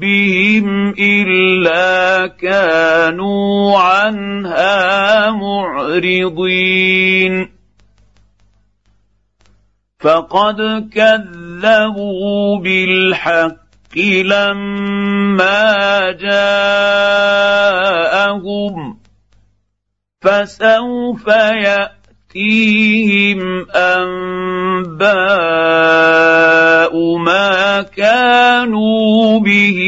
ربهم الا كانوا عنها معرضين فقد كذبوا بالحق لما جاءهم فسوف ياتيهم انباء ما كانوا به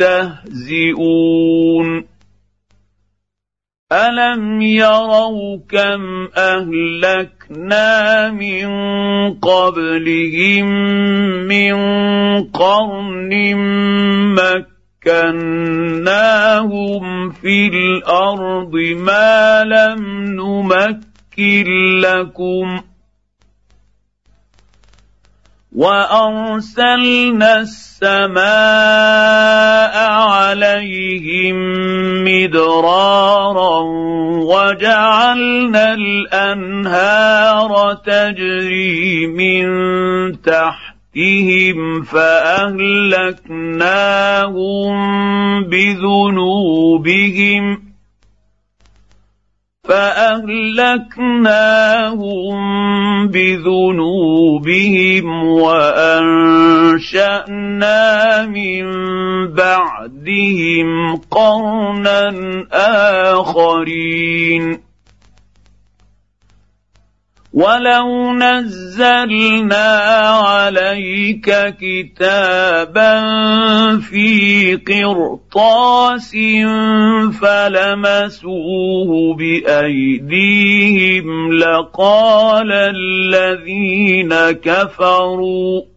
يستهزئون الم يروا كم اهلكنا من قبلهم من قرن مكناهم في الأرض ما لم نمكن لكم وأرسلنا السماء عليهم مدرارا وجعلنا الأنهار تجري من تحتهم فأهلكناهم بذنوبهم فأهلكناهم بذنوبهم وأنشأنا من بعدهم قرنا آخرين ولو نزلنا عليك كتابا في قرطاس فلمسوه بايديهم لقال الذين كفروا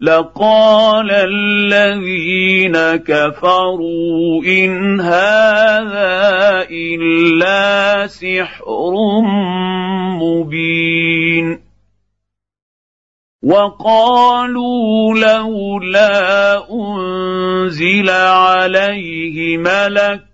لقال الذين كفروا إن هذا إلا سحر مبين. وقالوا لولا أنزل عليه ملك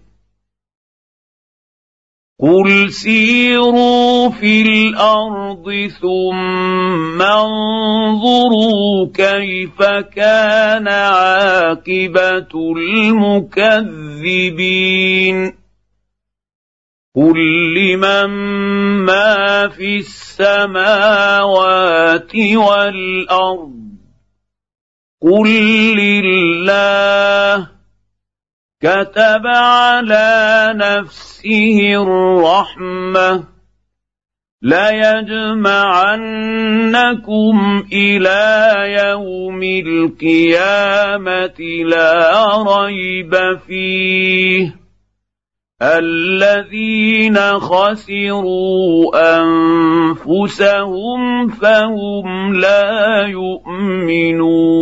قل سيروا في الأرض ثم انظروا كيف كان عاقبه المكذبين قل لمن ما في السماوات والارض قل لله كتب على نفسه الرحمة ليجمعنكم إلى يوم القيامة لا ريب فيه. الذين خسروا أنفسهم فهم لا يؤمنون.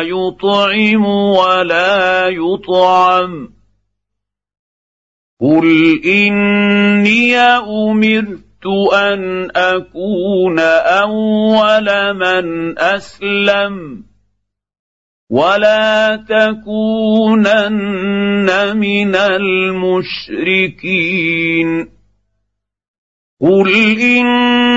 يطعم ولا يطعم. قل اني امرت ان اكون اول من اسلم. ولا تكونن من المشركين. قل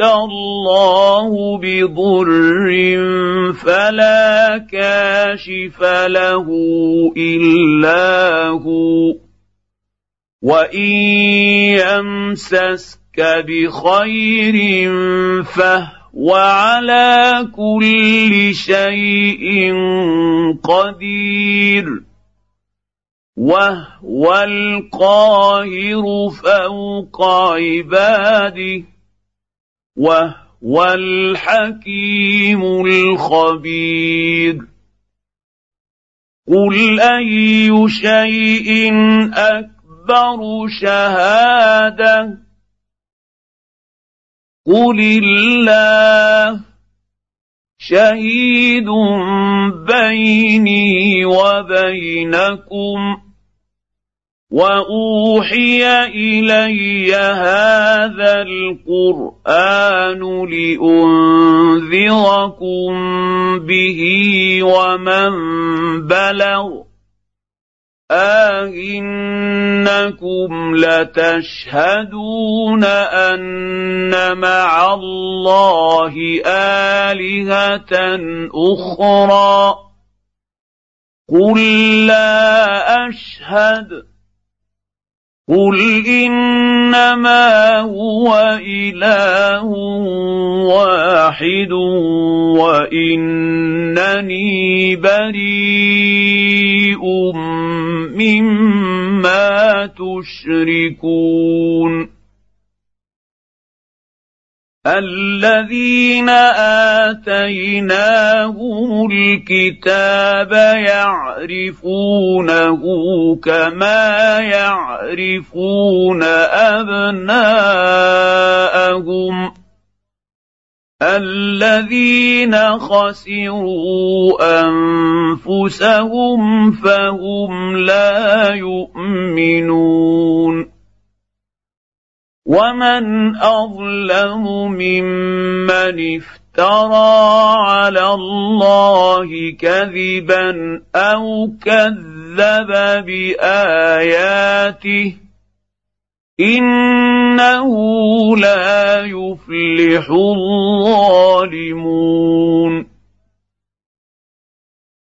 الله بضر فلا كاشف له الا هو وان يمسسك بخير فهو وعلى كل شيء قدير وهو القاهر فوق عباده وهو الحكيم الخبير. قل اي شيء اكبر شهاده؟ قل الله شهيد بيني وبينكم واوحي الي هذا القران لانذركم به ومن بلغ أئنكم لتشهدون أن مع الله آلهة أخرى قل لا أشهد قل انما هو اله واحد وانني بريء مما تشركون الذين آتيناهم الكتاب يعرفونه كما يعرفون أبناءهم. الذين خسروا أنفسهم فهم لا يؤمنون. ومن اظلم ممن افترى على الله كذبا أو كذب باياته انه لا يفلح الظالمون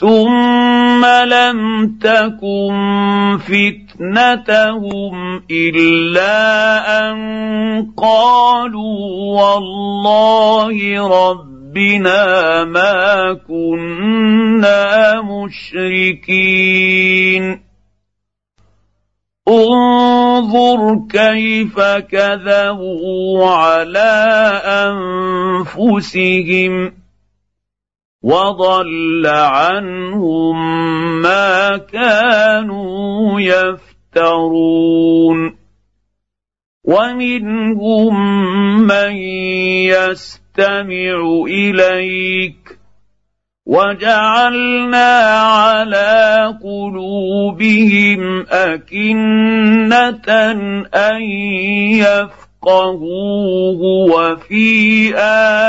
ثم لم تكن فتنتهم الا ان قالوا والله ربنا ما كنا مشركين انظر كيف كذبوا على انفسهم وضل عنهم ما كانوا يفترون. ومنهم من يستمع إليك. وجعلنا على قلوبهم أكنة أن يفقهوه وفي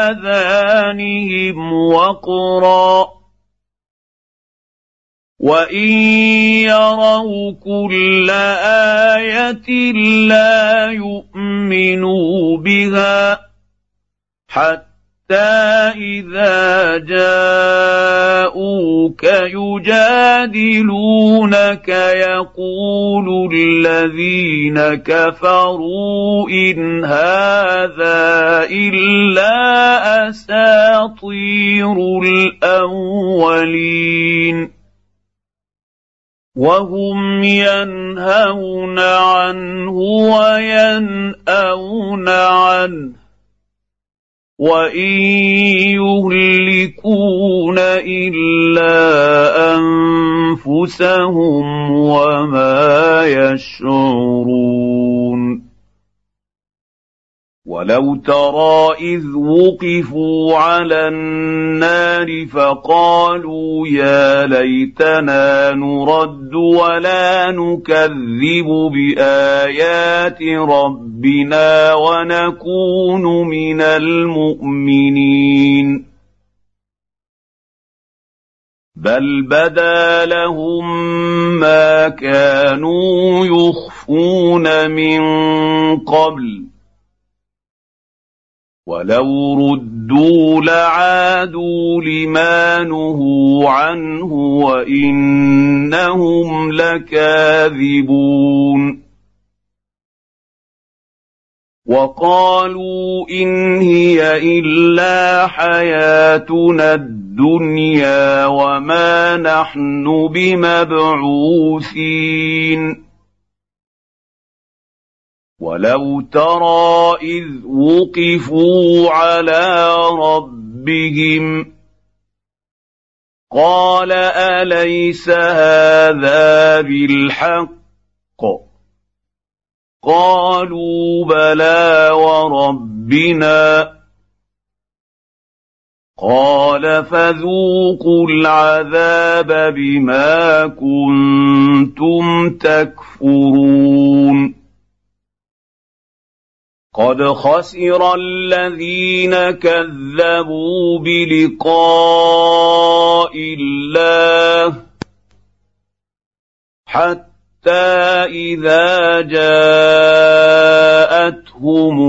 اذانهم وقرا وان يروا كل إيه لا يؤمنوا بها حتى اذا جاءوك يجادلونك يقول الذين كفروا ان هذا الا اساطير الاولين وهم ينهون عنه ويناون عنه وان يهلكون الا انفسهم وما يشعرون ولو ترى اذ وقفوا على النار فقالوا يا ليتنا نرد ولا نكذب بايات ربنا ونكون من المؤمنين بل بدا لهم ما كانوا يخفون من قبل ولو ردوا لعادوا لما نهوا عنه وانهم لكاذبون وقالوا ان هي الا حياتنا الدنيا وما نحن بمبعوثين ولو ترى اذ وقفوا على ربهم قال اليس هذا بالحق قالوا بلى وربنا قال فذوقوا العذاب بما كنتم تكفرون قد خسر الذين كذبوا بلقاء الله حتى اذا جاءتهم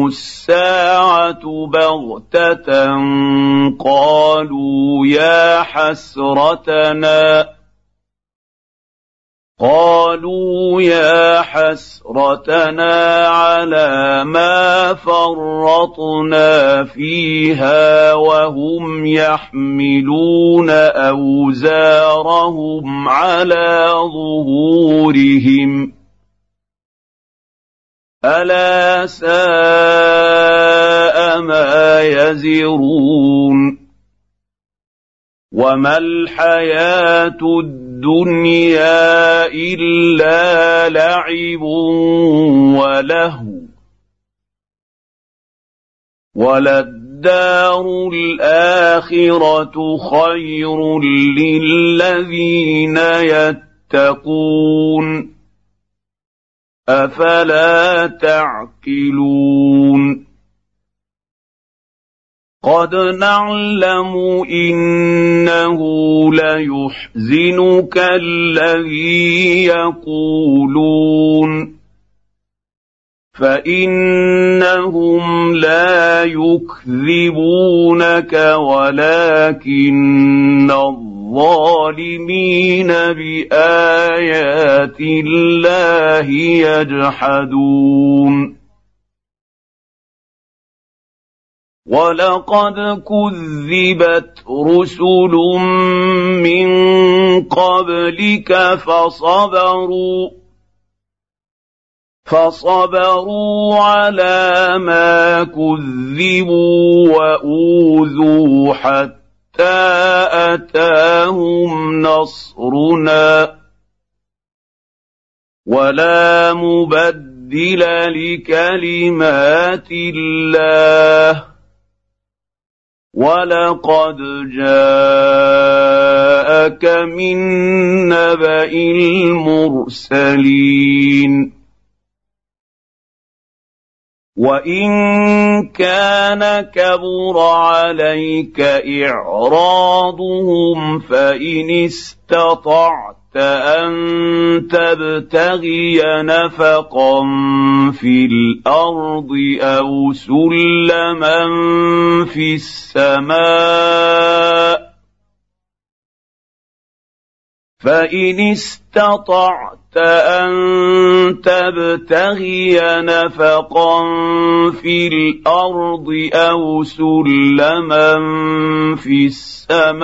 الساعة بغته قالوا يا حسرتنا قالوا يا حسرتنا على ما فرطنا فيها وهم يحملون أوزارهم على ظهورهم. ألا ساء ما يزرون. وما الحياة الدنيا إلا لعب ولهو وللدار الآخرة خير للذين يتقون أفلا تعقلون قد نعلم انه ليحزنك الذي يقولون فانهم لا يكذبونك ولكن الظالمين بايات الله يجحدون ولقد كذبت رسل من قبلك فصبروا فصبروا على ما كذبوا واوذوا حتى اتاهم نصرنا ولا مبدل لكلمات الله ولقد جاءك من نبا المرسلين وان كان كبر عليك اعراضهم فان استطعت ان تبتغي نفقا في الأرض أو سلما في السماء فإن استطعت أن تبتغي نفقا في الأرض أو سلما في السماء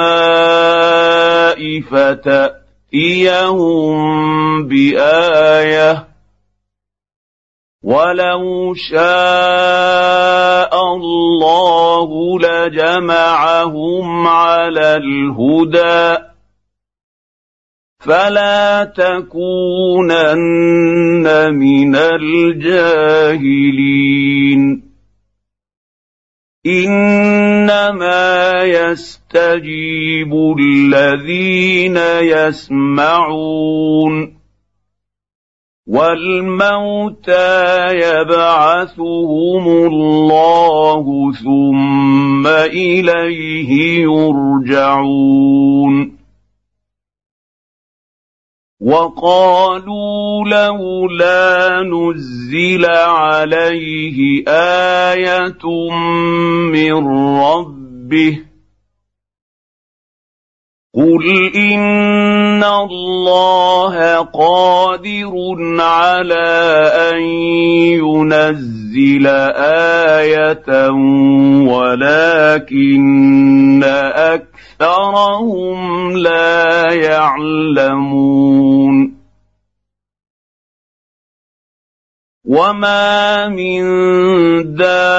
فتأ ياتيهم بآية ولو شاء الله لجمعهم على الهدى فلا تكونن من الجاهلين إنما يستجيب الذين يسمعون والموتى يبعثهم الله ثم إليه يرجعون وقالوا لولا نزل عليه آية من ربه قل إن الله قادر على أن ينزل آية ولكن اكثرهم لا يعلمون وما من دابه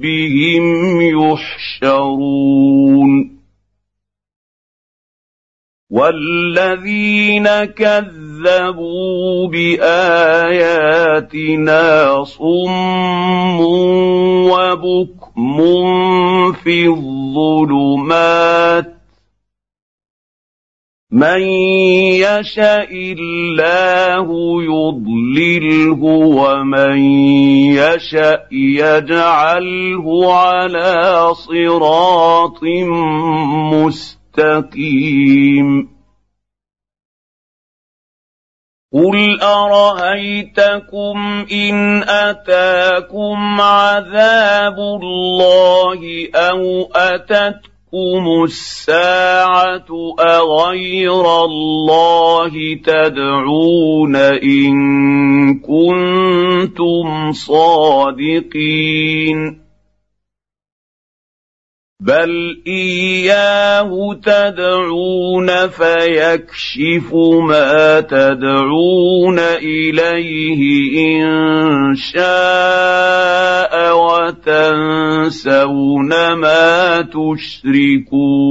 ربهم يحشرون والذين كذبوا باياتنا صم وبكم في الظلمات من يشاء الله يضلله ومن يشاء يجعله على صراط مستقيم قل ارايتكم ان اتاكم عذاب الله أو اتتكم تاتكم الساعة أغير الله تدعون إن كنتم صادقين بل اياه تدعون فيكشف ما تدعون اليه ان شاء وتنسون ما تشركون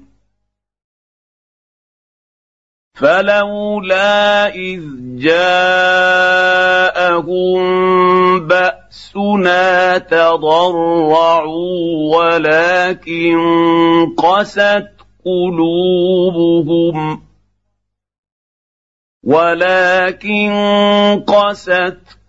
فلولا إذ جاءهم بأسنا تضرعوا ولكن قست قلوبهم ولكن قست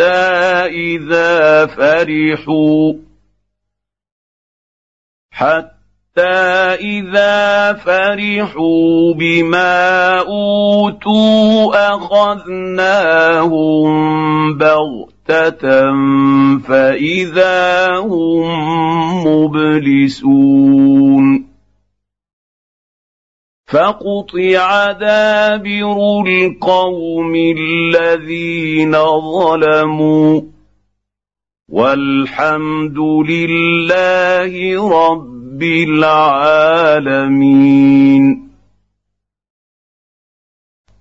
إذا فرحوا. حتى إذا فرحوا بما أوتوا أخذناهم بغتة فإذا هم مبلسون. فقطع دابر القوم الذين ظلموا والحمد لله رب العالمين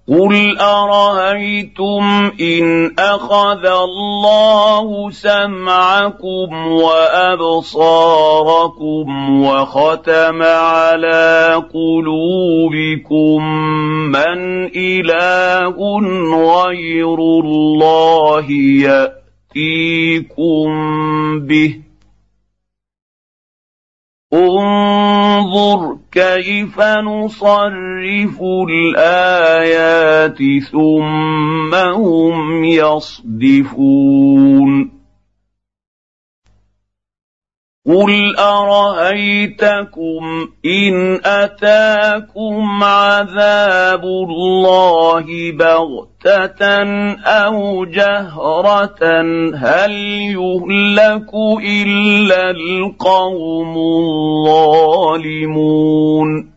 قل ارايتم ان اخذ الله سمعكم وابصاركم وختم على قلوبكم من اله غير الله ياتيكم به انظر كيف نصرف الآيات ثم هم يصدفون قل ارايتكم ان اتاكم عذاب الله بغته أو جهره هل يهلك الا القوم الظالمون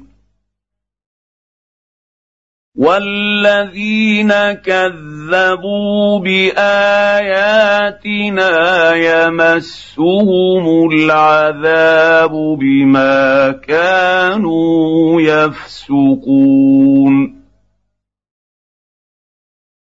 والذين كذبوا باياتنا يمسهم العذاب بما كانوا يفسقون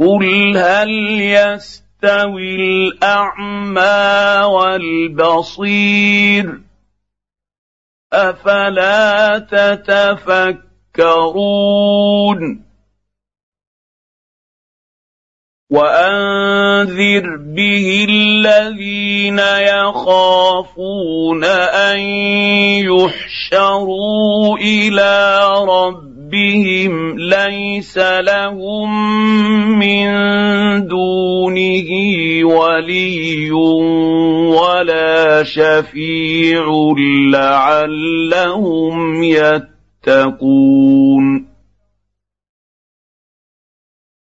قل هل يستوي الاعمى والبصير افلا تتفكرون وانذر به الذين يخافون ان يحشروا إلى ربهم ربهم ليس لهم من دونه ولي ولا شفيع لعلهم يتقون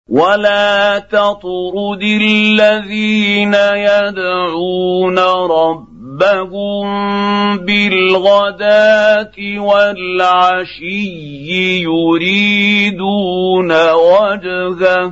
ولا تطرد الذين يدعون ربهم ربهم بالغداه والعشي يريدون وجهه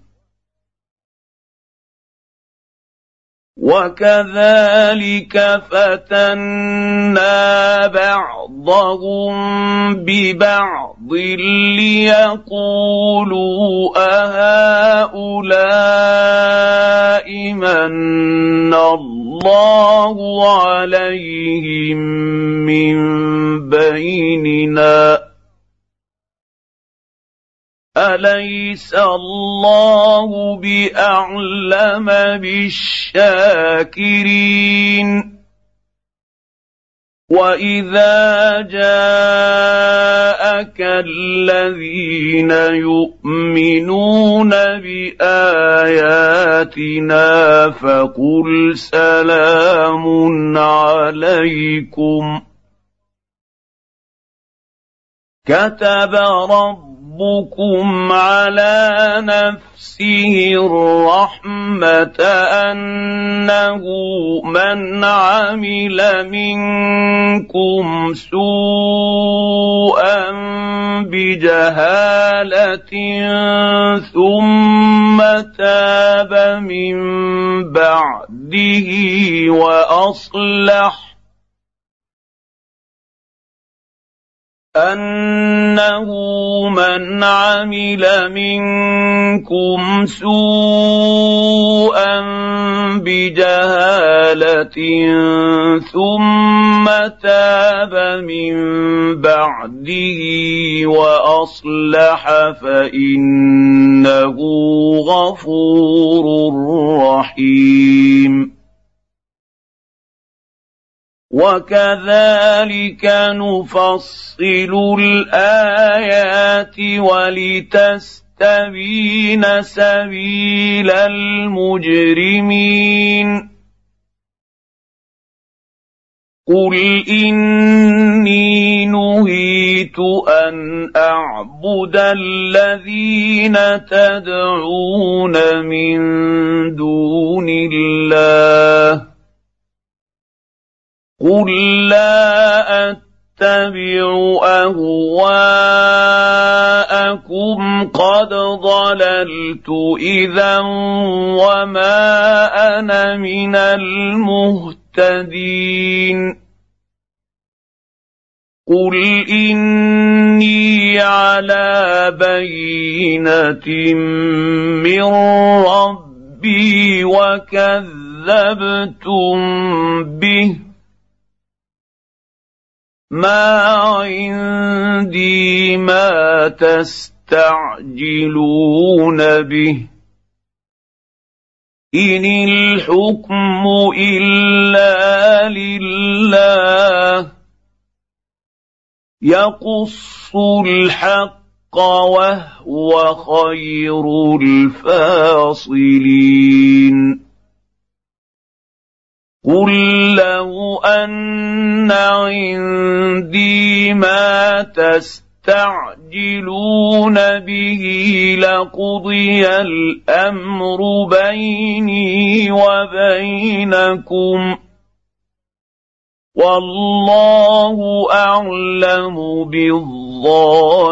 وكذلك فتنا بعضهم ببعض ليقولوا أهؤلاء من الله عليهم من بيننا أليس الله بأعلم بالشاكرين؟ وإذا جاءك الذين يؤمنون بآياتنا فقل سلام عليكم. كتب رب ربكم على نفسه الرحمه انه من عمل منكم سوءا بجهاله ثم تاب من بعده واصلح انه من عمل منكم سوءا بجهاله ثم تاب من بعده واصلح فانه غفور رحيم وكذلك نفصل الايات ولتستبين سبيل المجرمين قل اني نهيت ان اعبد الذين تدعون من دون الله قل لا اتبع اهواءكم قد ضللت اذا وما أنا من المهتدين قل اني على بينه من ربي وكذبتم به ما عندي ما تستعجلون به. إن الحكم إلا لله. يقص الحق وهو خير الفاصلين. قل لو ان عندي ما تستعجلون به لقضي الامر بيني وبينكم والله اعلم بالظالمين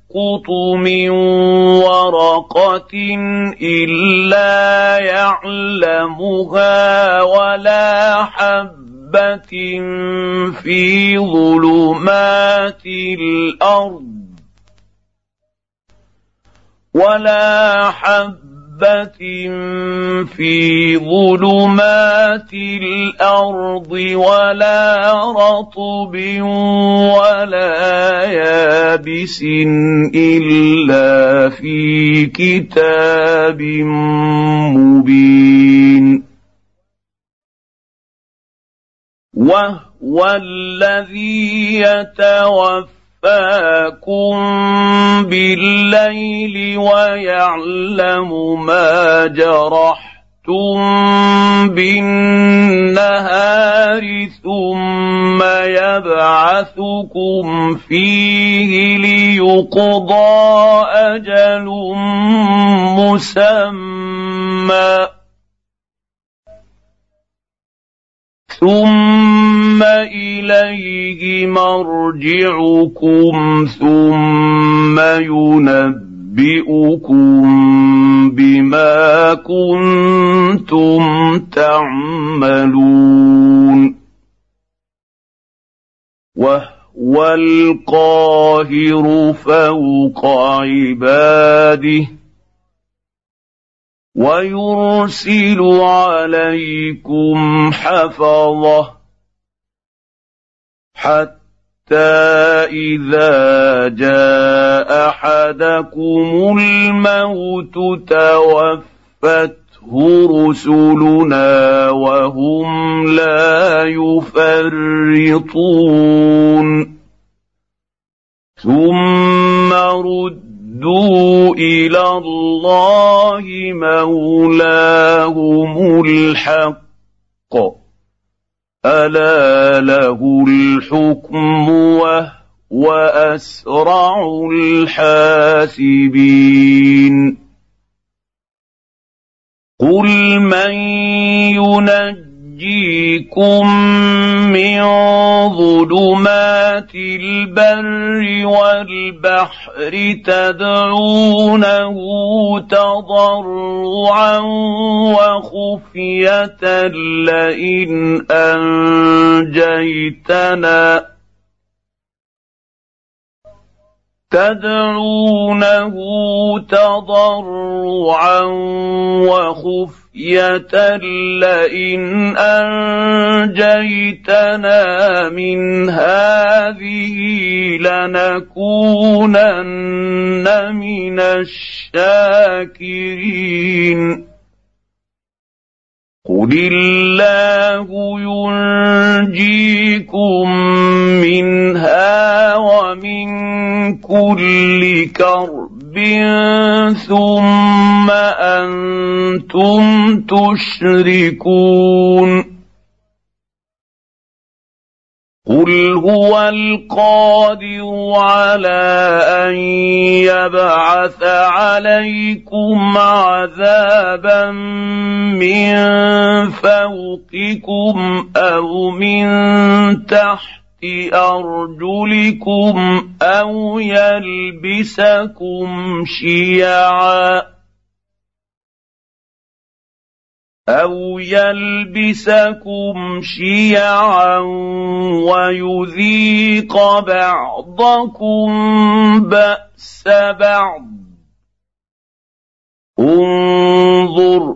تسقط من ورقه الا يعلمها ولا حبه في ظلمات الأرض ولا حبه في ظلمات الأرض ولا رطب ولا يابس الا في كتاب مبين وهو الذي يتوفى يتوفاكم بالليل ويعلم ما جرحتم بالنهار ثم يبعثكم فيه ليقضى أجل مسمى ثم اليه مرجعكم ثم ينبئكم بما كنتم تعملون وهو القاهر فوق عباده ويرسل عليكم حفظة حتى إذا جاء أحدكم الموت توفته رسلنا وهم لا يفرطون. ثم رد ردوا إلى الله مولاهم الحق الا له الحكم وهو اسرع الحاسبين قل من ينجي ينجيكم من ظلمات البر والبحر تدعونه تضرعا وخفيه لئن انجيتنا تدعونه تضرعا وخفيه لئن أنجيتنا من هذه لنكونن من الشاكرين. قل الله ينجيكم منها ومن كل كرب ثم أنتم تشركون قل هو القادر على ان يبعث عليكم عذابا من فوقكم أو من تحت أرجلكم أو يلبسكم شيعا أو يلبسكم شيعا ويذيق بعضكم بأس بعض انظر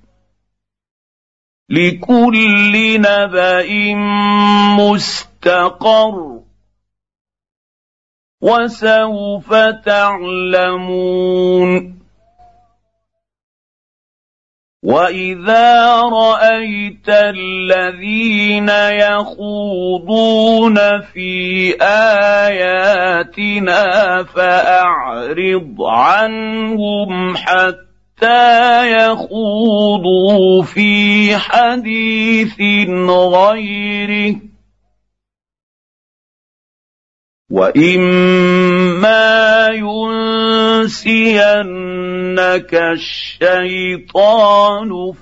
لكل نبأ مستقر وسوف تعلمون وإذا رأيت الذين يخوضون في آياتنا فأعرض عنهم حتى يخوضوا في حديث غيره. وإما ينسينك الشيطان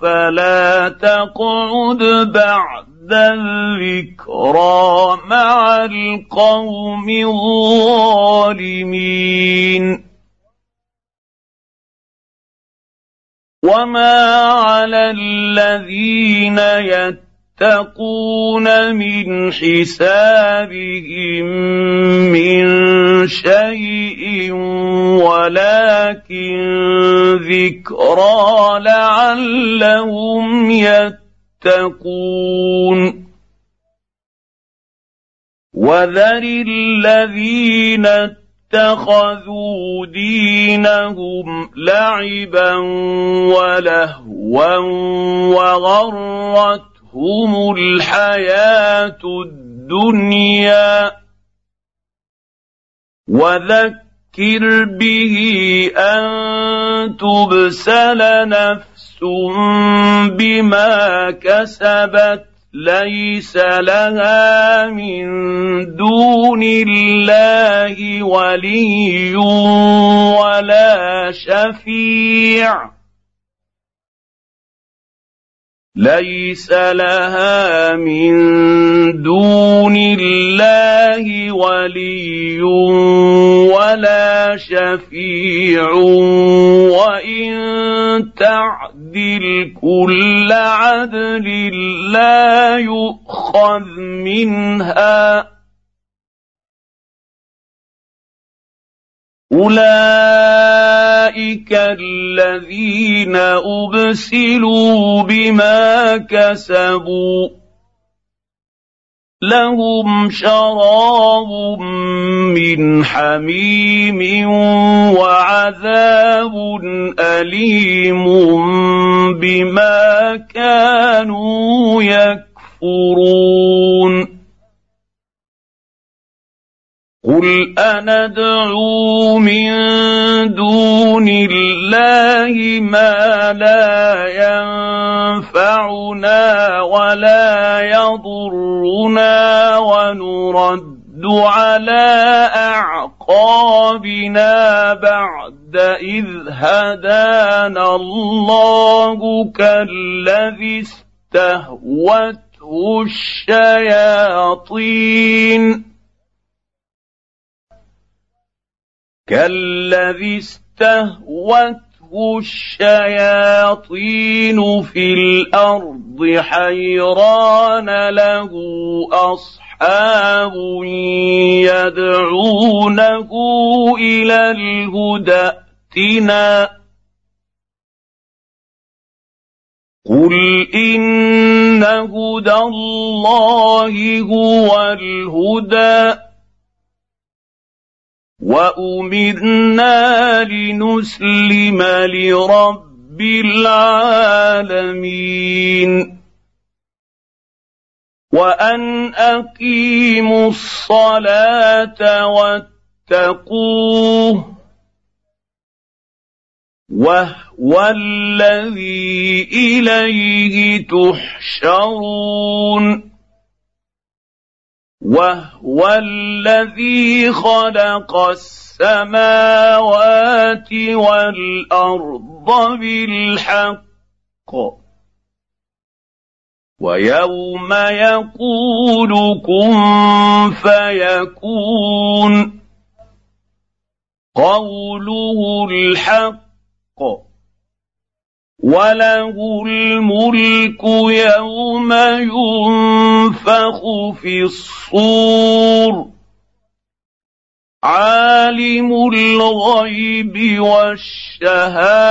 فلا تقعد بعد الذكرى مع القوم الظالمين. وما على الذين يتقون من حسابهم من شيء ولكن ذكرى لعلهم يتقون وذر الذين اتخذوا دينهم لعبا ولهوا وغرتهم الحياة الدنيا. وذكر به أن تبسل نفس بما كسبت ليس لها من دون الله ولي ولا شفيع. ليس لها من دون الله ولي ولا شفيع. وإن تعدل كل عدل لا يؤخذ منها. أولئك الذين أبسلوا بما كسبوا. لهم شراب من حميم وعذاب أليم بما كانوا يكفرون. قل اندعو من دون الله ما لا ينفعنا ولا يضرنا ونرد على اعقابنا بعد اذ هدانا الله كالذي استهوته الشياطين كالذي استهوته الشياطين في الأرض حيران له أصحاب يدعونه إلى الهدى ائتنا. قل ان هدى الله هو الهدى. وامرنا لنسلم لرب العالمين وان اقيموا الصلاه واتقوه وهو الذي اليه تحشرون وهو الذي خلق السماوات والأرض بالحق. ويوم يقول كن فيكون قوله الحق. وله الملك يوم ينفخ في الصور عالم الغيب والشهاده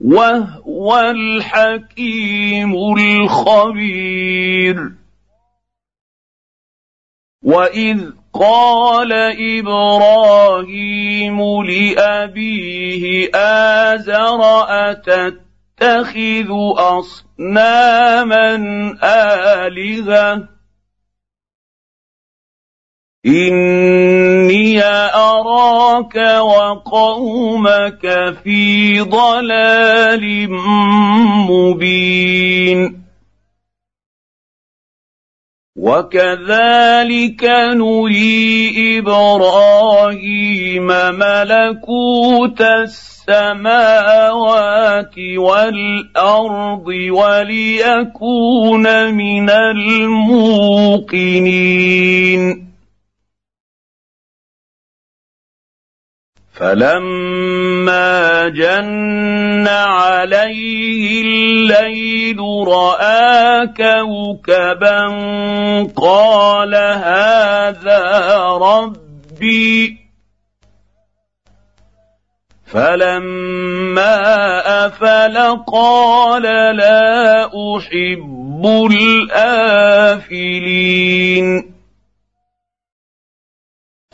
وهو الحكيم الخبير واذ قال إبراهيم لأبيه آزر أتتخذ أصناما آلهة؟ إني أراك وقومك في ضلال مبين. وكذلك نري إبراهيم ملكوت السماوات والأرض وليكون من الموقنين. فلما جن عليه الليل راى كوكبا قال هذا ربي فلما افل قال لا احب الافلين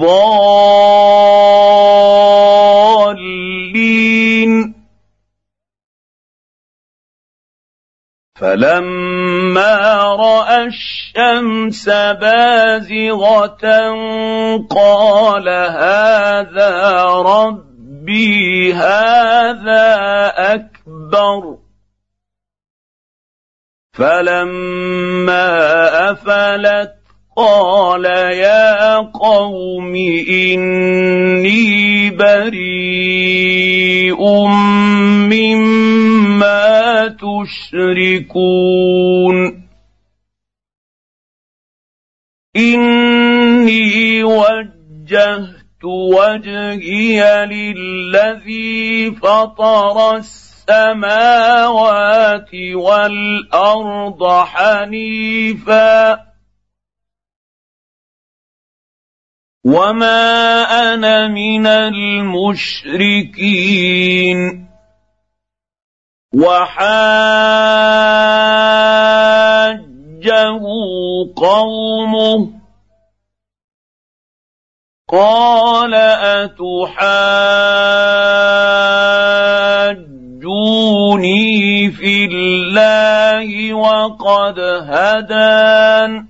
الضالين. فلما رأى الشمس بازغة قال هذا ربي هذا أكبر. فلما أفلت قال يا قوم اني بريء مما تشركون اني وجهت وجهي للذي فطر السماوات والارض حنيفا وما أنا من المشركين وحاجه قومه قال اتحاجوني في الله وقد هدان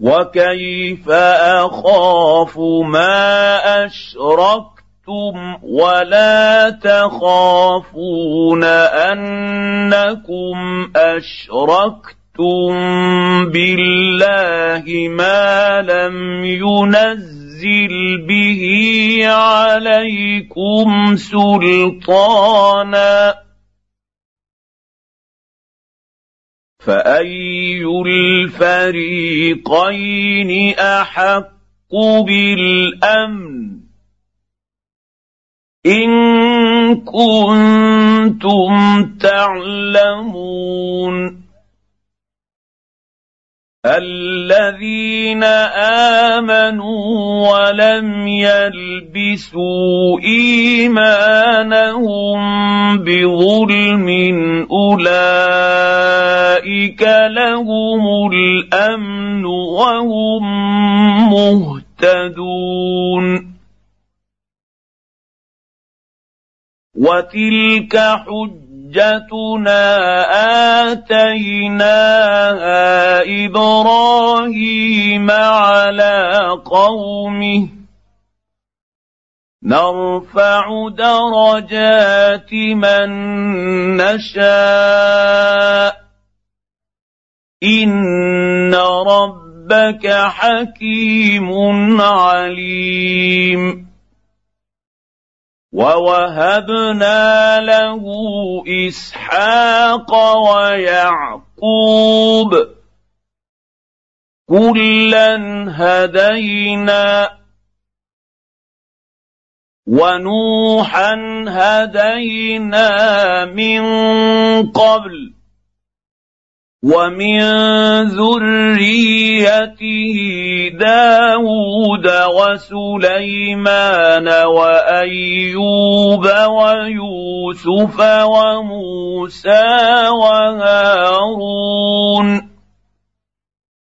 وكيف أخاف ما أشركتم ولا تخافون أنكم أشركتم بالله ما لم ينزل به عليكم سلطانا فأي الفريقين أحق بالأمن؟ إن كنتم تعلمون. الذين آمنوا ولم يلبسوا إيمانهم بظلم أولئك لهم الأمن وهم مهتدون. وتلك حجة حجتنا آتيناها إبراهيم على قومه. نرفع درجات من نشاء. إن ربك حكيم عليم. ووهبنا له اسحاق ويعقوب كلا هدينا ونوحا هدينا من قبل ومن ذريته داود وسليمان وأيوب ويوسف وموسى وهارون.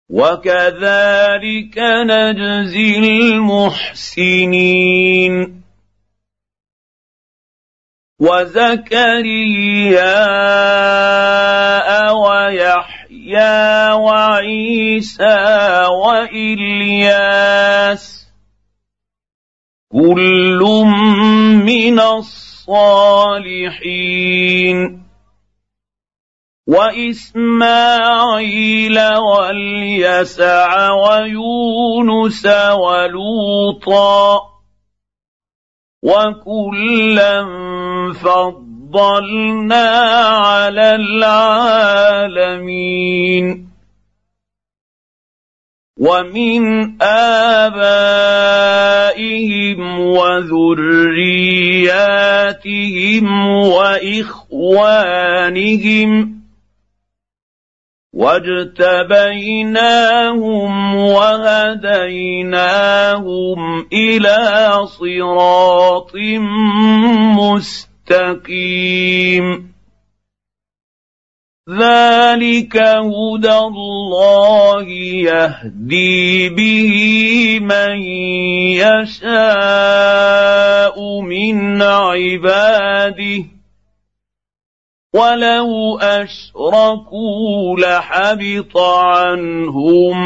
وكذلك نجزي المحسنين. وزكريا ويحيى وعيسى والياس كل من الصالحين واسماعيل واليسع ويونس ولوطا وكلا فضلنا على العالمين ومن ابائهم وذرياتهم واخوانهم واجتبيناهم وهديناهم إلى صراط مستقيم ذلك هدى الله يهدي به من يشاء من عباده ولو اشركوا لحبط عنهم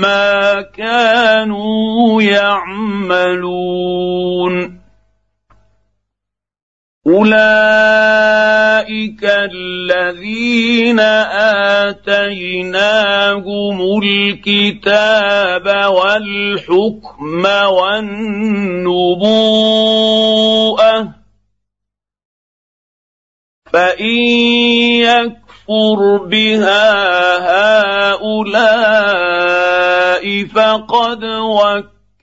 ما كانوا يعملون اولئك الذين اتيناهم الكتاب والحكم والنبوءه فان يكفر بها هؤلاء فقد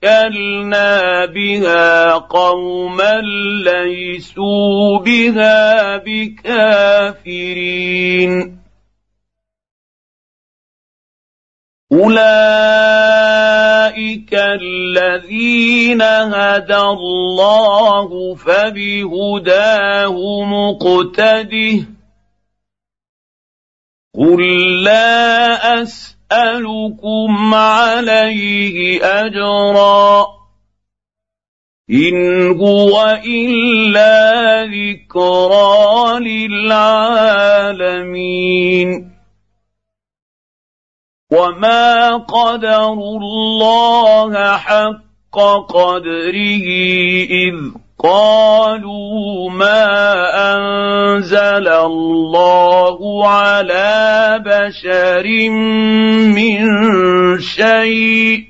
وكلنا بها قوما ليسوا بها بكافرين أولئك الذين هدى الله فبهداه مقتده. قل لا أسألكم عليه أجرا. إن هو إلا ذكرى للعالمين. وما قدروا الله حق قدره اذ قالوا ما انزل الله على بشر من شيء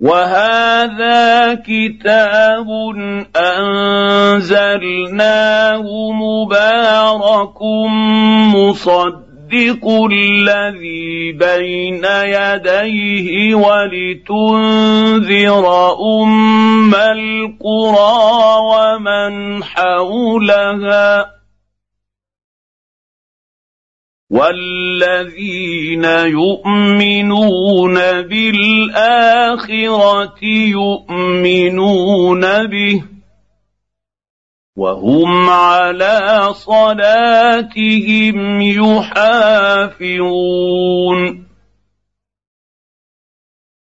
وهذا كتاب أنزلناه مبارك مصدق الذي بين يديه ولتنذر أم القرى ومن حولها والذين يؤمنون بالاخره يؤمنون به وهم على صلاتهم يحافظون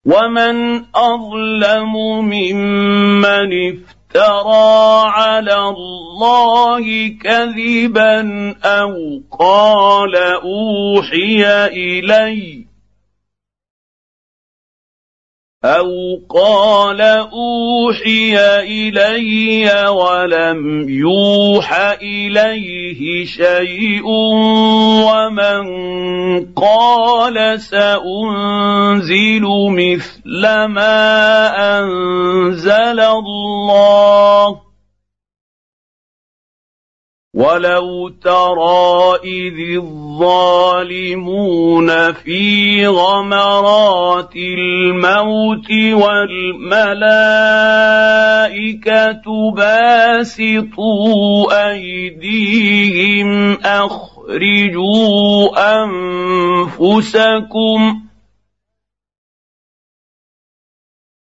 ومن اظلم ممن افترى افترى على الله كذبا أو قال أوحي الي أو قال اوحي الي ولم يوح اليه شيء ومن قال سانزل مثل ما انزل الله ولو ترى اذ الظالمون في غمرات الموت والملائكه باسطوا ايديهم اخرجوا انفسكم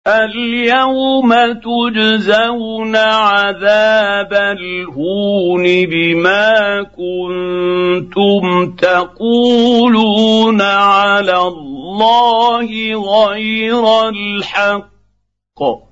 اليوم تجزون عذاب الهون بما كنتم تقولون على الله غير الحق.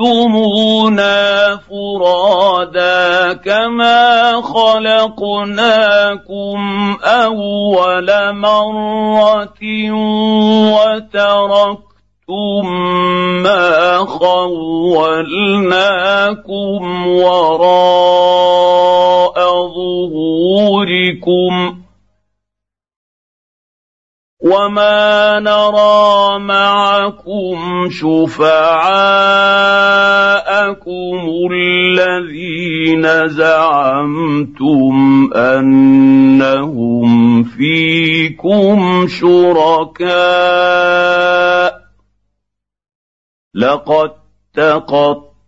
جئتمونا فرادا كما خلقناكم اول مره وتركتم ما خولناكم وراء ظهوركم وما نرى معكم شفعاءكم الذين زعمتم انهم فيكم شركاء لقد تقطع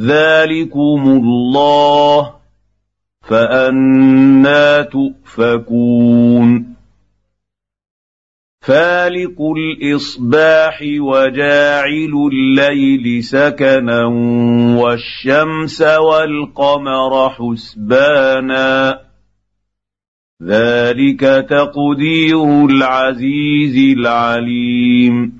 ذلكم الله فانا تؤفكون فالق الاصباح وجاعل الليل سكنا والشمس والقمر حسبانا ذلك تقدير العزيز العليم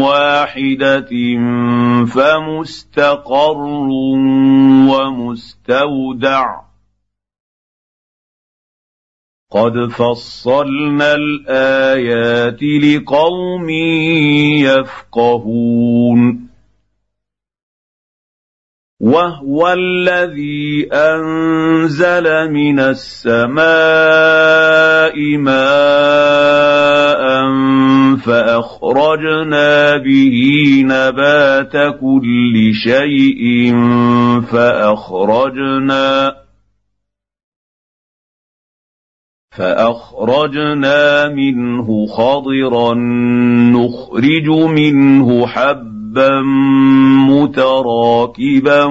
واحدة فمستقر ومستودع. قد فصلنا الآيات لقوم يفقهون. وهو الذي أنزل من السماء ماء فأخرجنا به نبات كل شيء فأخرجنا فأخرجنا منه خضرا نخرج منه حبا متراكبا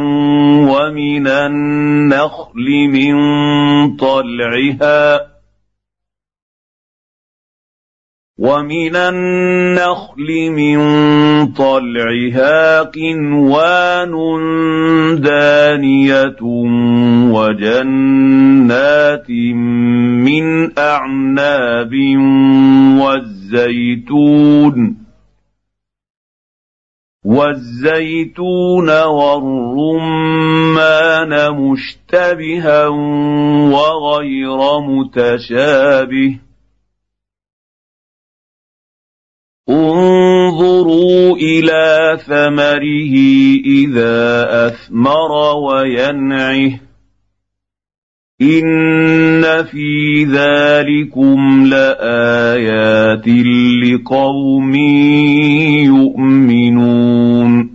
ومن النخل من طلعها. ومن النخل من طلعها قنوان دانيه وجنات من اعناب والزيتون والزيتون والرمان مشتبها وغير متشابه انظروا إلى ثمره إذا أثمر وينعه. إن في ذلكم لآيات لقوم يؤمنون.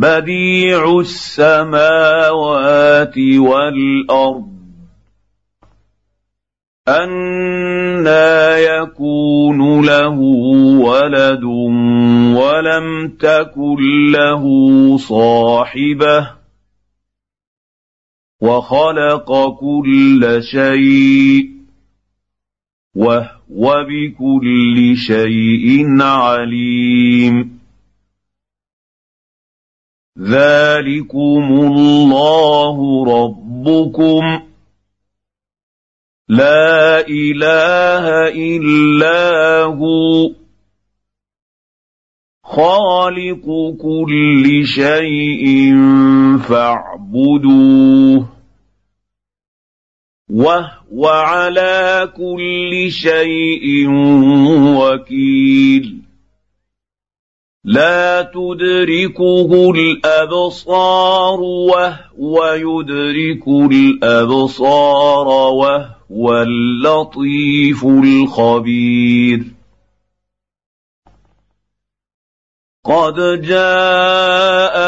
بديع السماوات والأرض. أَنَّىٰ يَكُونُ لَهُ وَلَدٌ وَلَمْ تَكُن لَّهُ صَاحِبَةٌ. وَخَلَقَ كُلَّ شَيْءٍ وَهُوَ بِكُلِّ شَيْءٍ عَلِيمٌ. ذلكم الله ربكم لا اله الا هو خالق كل شيء فاعبدوه وهو على كل شيء وكيل لا تدركه الأبصار وهو يدرك الأبصار وهو اللطيف الخبير. قد جاءكم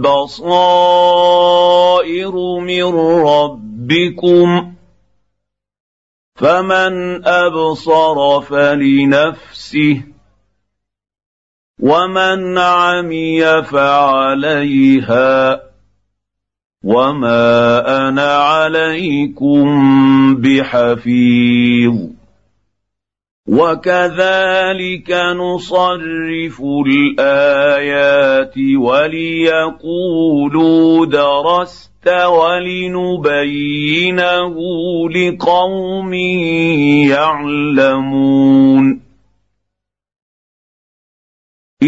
بصائر من ربكم فمن أبصر فلنفسه ومن عمي فعليها وما أنا عليكم بحفيظ وكذلك نصرف الايات وليقولوا درست ولنبينه لقوم يعلمون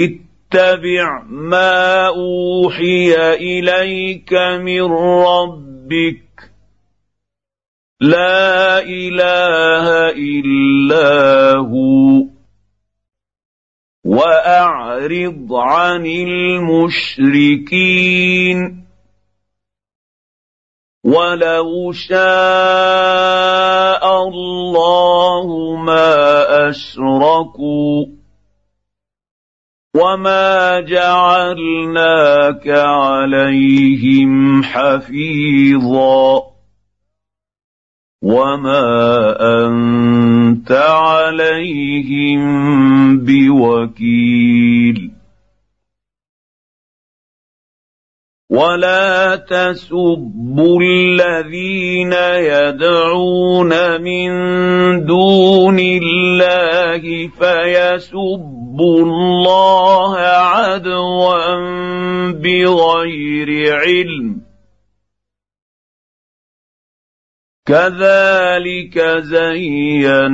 اتبع ما أوحي إليك من ربك. لا إله إلا هو. وأعرض عن المشركين. ولو شاء الله ما أشركوا. وما جعلناك عليهم حفيظا وما انت عليهم بوكيل ولا تسبوا الذين يدعون من دون الله فيسبوا سبوا الله عدوا بغير علم. كذلك زينا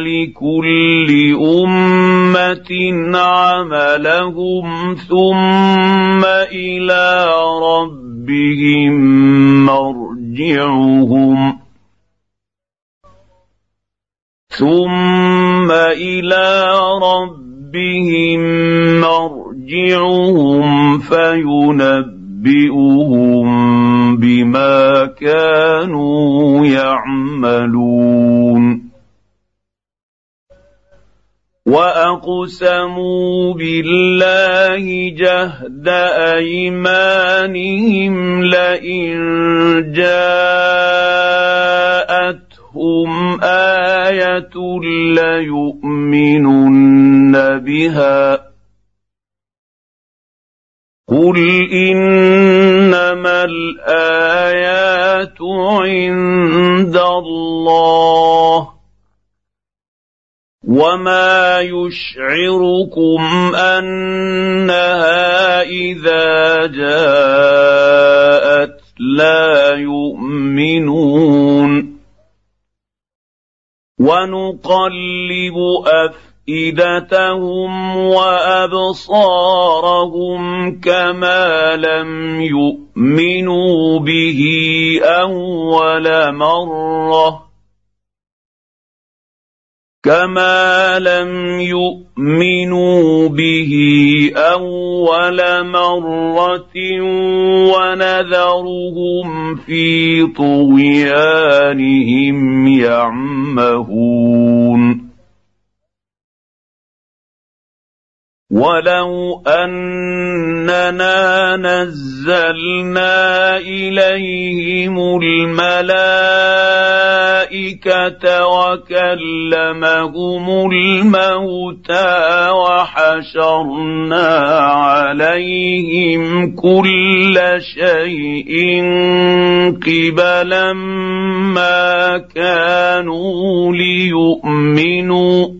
لكل أمة عملهم ثم إلى ربهم مر مرجعهم. ثم إلى ربهم مرجعهم فينبئهم بما كانوا يعملون واقسموا بالله جهد ايمانهم لئن جاءتهم إيه ليؤمنن بها قل انما الايات عند الله وما يشعركم انها اذا جاءت لا يؤمنون ونقلب أفئدتهم وأبصارهم كما لم يؤمنوا به أول مرة. كما لم يؤمنوا به اول مره ونذرهم في طغيانهم يعمهون ولو اننا نزلنا اليهم الملائكه وكلمهم الموتى وحشرنا عليهم كل شيء قبلا ما كانوا ليؤمنوا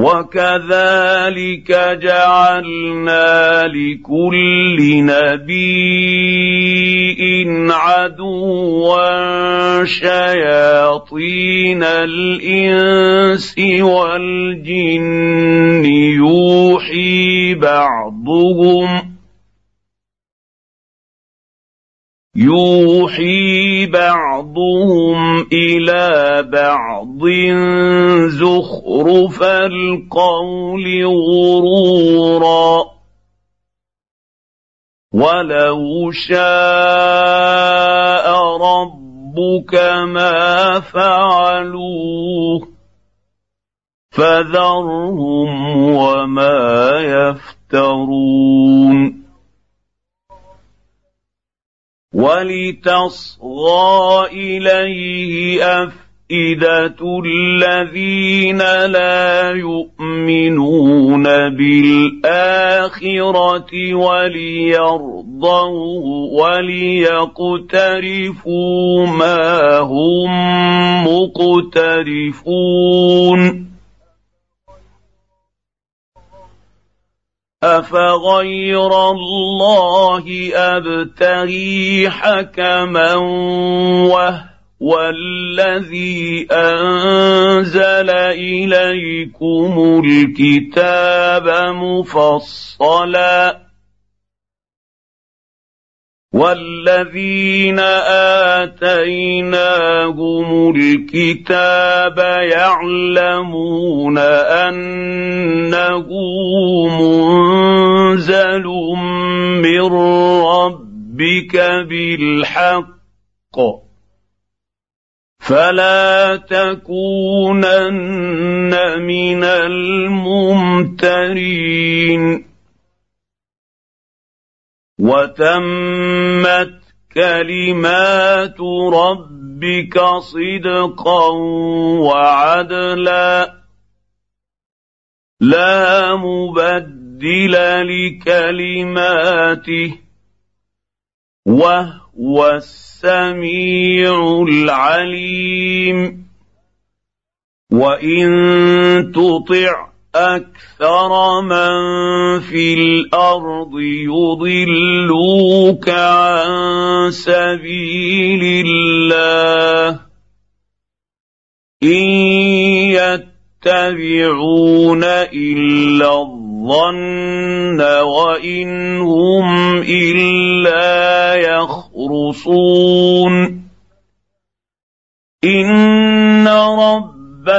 وكذلك جعلنا لكل نبي عدوا شياطين الانس والجن يوحي بعضهم يوحي بعضهم إلى بعض زخرف القول غرورا. ولو شاء ربك ما فعلوه فذرهم وما يفترون. ولتصغى إليه أفئدة الذين لا يؤمنون بالآخرة وليرضوه وليقترفوا ما هم مقترفون افغير الله ابتغي حكما وهو الذي انزل اليكم الكتاب مفصلا والذين اتيناهم الكتاب يعلمون انه منزل من ربك بالحق فلا تكونن من الممترين وتمت كلمات ربك صدقا وعدلا. لا مبدل لكلماته. وهو السميع العليم. وإن تطع أكثر من في الأرض يضلوك عن سبيل الله. إن يتبعون إلا الظن وإن هم إلا يخرصون. رب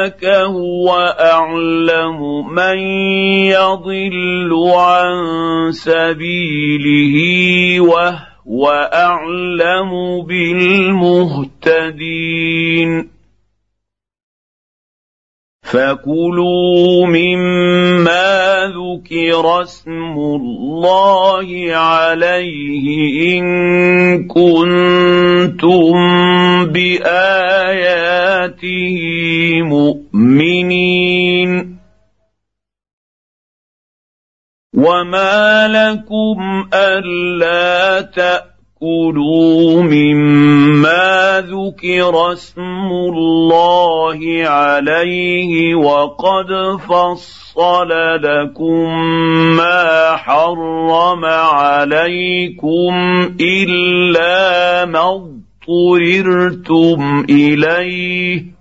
ربك هو اعلم من يضل عن سبيله وهو اعلم بالمهتدين فكلوا مما ذكر اسم الله عليه ان كنتم باياته مؤمنين وما لكم الا تأتوا كلوا مما ذكر اسم الله عليه وقد فصل لكم ما حرم عليكم إلا ما اضطررتم إليه.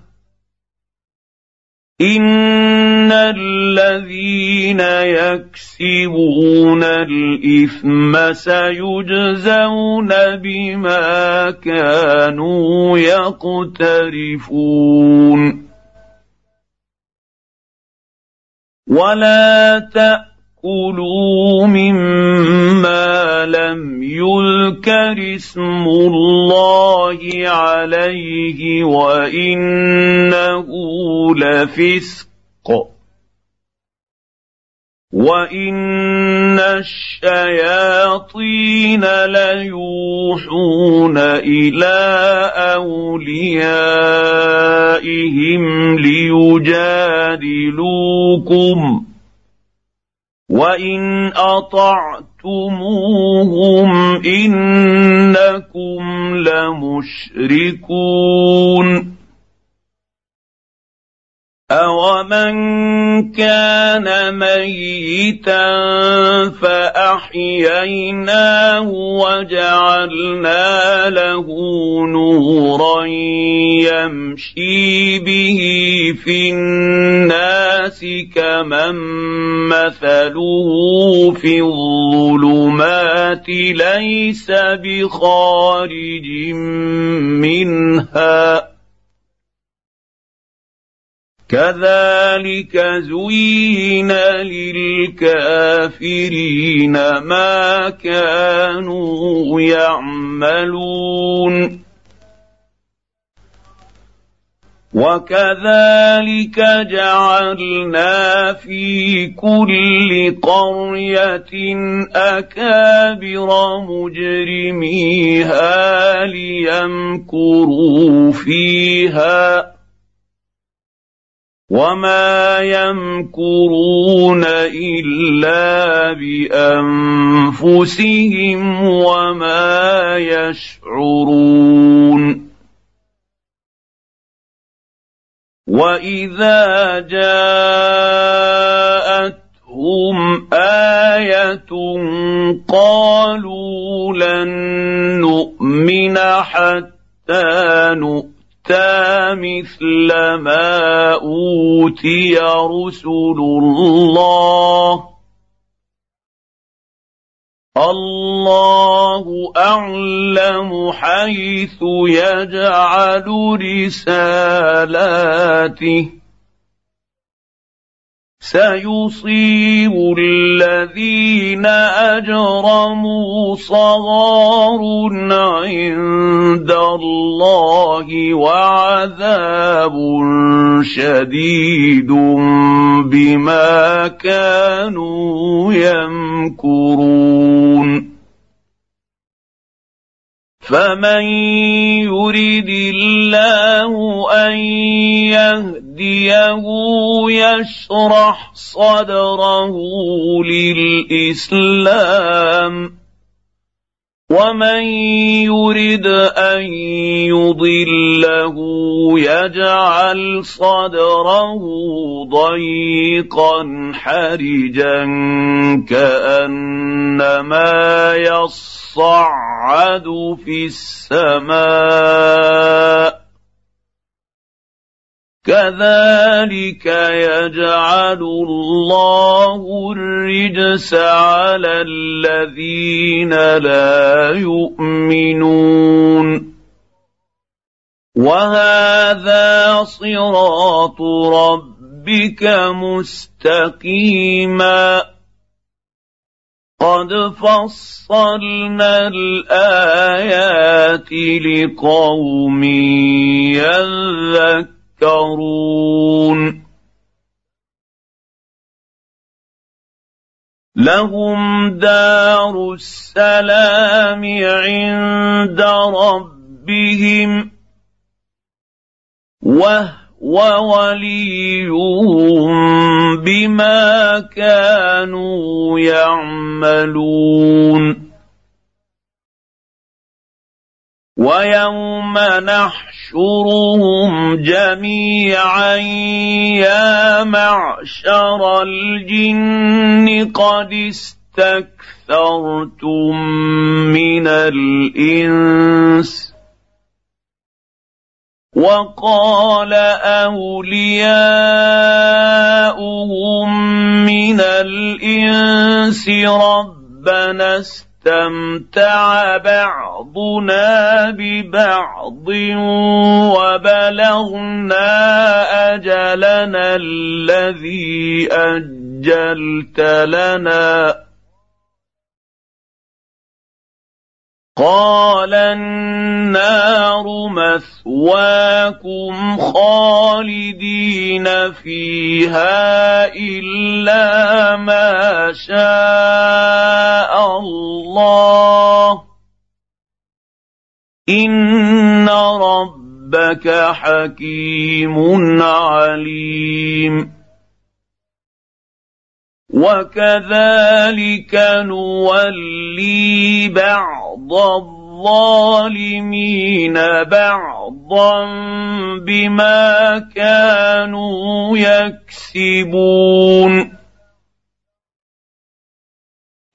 ان الذين يكسبون الاثم سيجزون بما كانوا يقترفون ولا تاكلوا مما لم يذكر اسم الله عليه وانه لفسق وان الشياطين ليوحون إلى اوليائهم ليجادلوكم وان اطعتموهم انكم لمشركون أومن كان ميتا فأحييناه وجعلنا له نورا يمشي به في الناس كمن مثله في الظلمات ليس بخارج منها. كذلك زين للكافرين ما كانوا يعملون. وكذلك جعلنا في كل قريه اكابر مجرميها ليمكروا فيها وما يمكرون الا بانفسهم وما يشعرون واذا جاءتهم إيه قالوا لن نؤمن حتى نؤمن اوتى مثل ما اوتي رسل الله الله أعلم حيث يجعل رسالاته. سيصيب الذين أجرموا صغار عند الله وعذاب شديد بما كانوا يمكرون. فمن يرد الله ان يهديه يشرح صدره للاسلام ومن يرد ان يضله يجعل صدره ضيقا حرجا كانما يصعد في السماء كذلك يجعل الله الرجس على الذين لا يؤمنون. وهذا صراط ربك مستقيما. قد فصلنا الآيات لقوم يذكرون. يذكرون لهم دار السلام عند ربهم وهو وليهم بما كانوا يعملون. ويوم نحشرهم جميعا يا معشر الجن قد استكثرتم من الإنس. وقال أولياؤهم من الإنس ربنا استمتع بعضنا ببعض وبلغنا اجلنا الذي اجلت لنا قال النار مثواكم خالدين فيها إلا ما شاء الله. إن ربك حكيم عليم. وكذلك نولي بعض الظالمين بعضا بما كانوا يكسبون.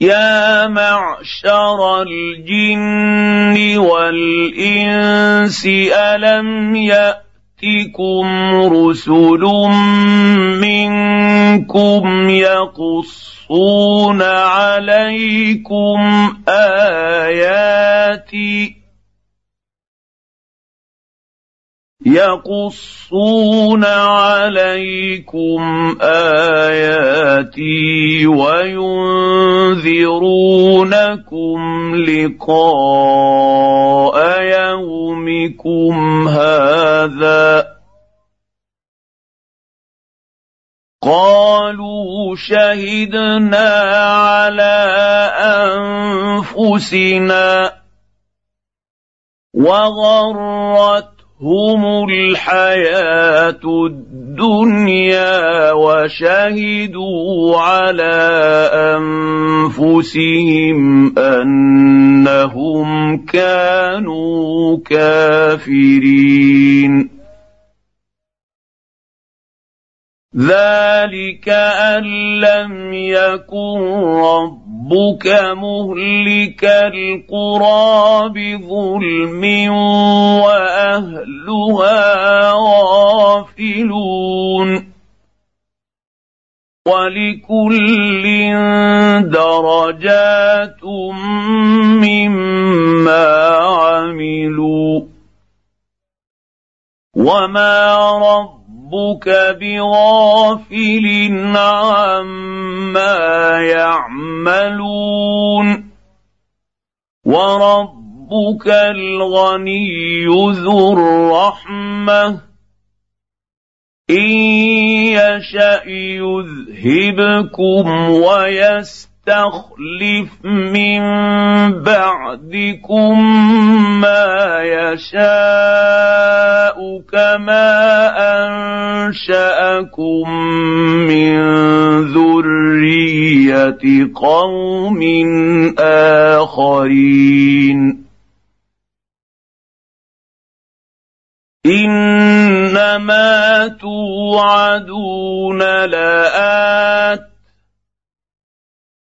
يا معشر الجن والإنس ألم يأتكم رسل منكم يقصون عليكم اياتي يقصون عليكم اياتي وينذرونكم لقاء يومكم هذا قالوا شهدنا على أنفسنا وغرت هم الحياة الدنيا وشهدوا على أنفسهم أنهم كانوا كافرين. ذلك ان لم يكن ربك مهلك القرى بظلم واهلها غافلون ولكل درجات مما عملوا وما رب ربك بغافل عما يعملون وربك الغني ذو الرحمة إن يشأ يذهبكم ويستخلف من بعدكم ما يشاء كما انشاكم من ذريه قوم اخرين انما توعدون لات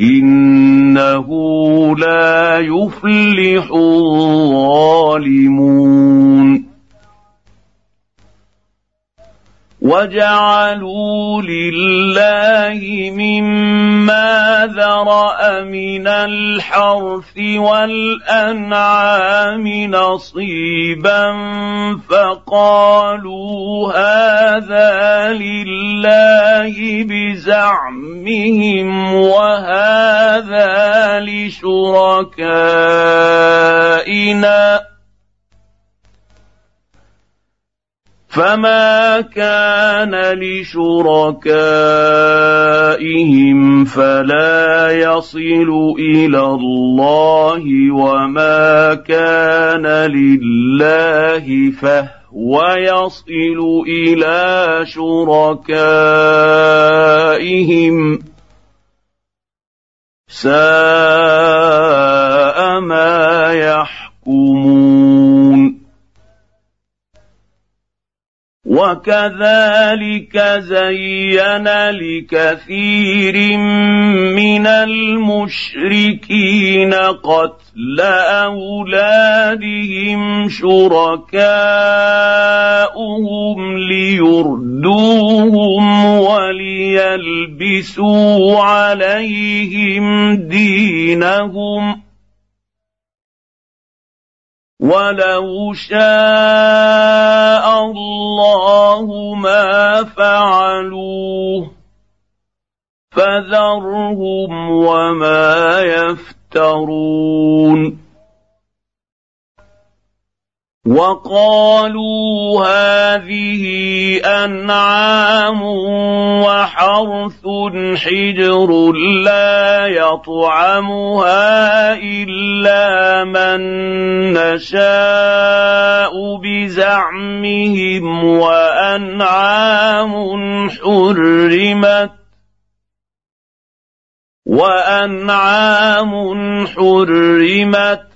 إنه لا يفلح الظالمون. وجعلوا لله مما ذرا من الحرث والانعام نصيبا فقالوا هذا لله بزعمهم وهذا لشركائنا فما كان لشركائهم فلا يصل إلى الله وما كان لله فهو يصل إلى شركائهم ساء ما يحكمون وكذلك زين لكثير من المشركين قتل أولادهم شركاؤهم ليردوهم وليلبسوا عليهم دينهم ولو شاء الله ما فعلوه فذرهم وما يفترون وقالوا هذه أنعام وحرث حجر لا يطعمها إلا من نشاء بزعمهم وأنعام حرمت وأنعام حرمت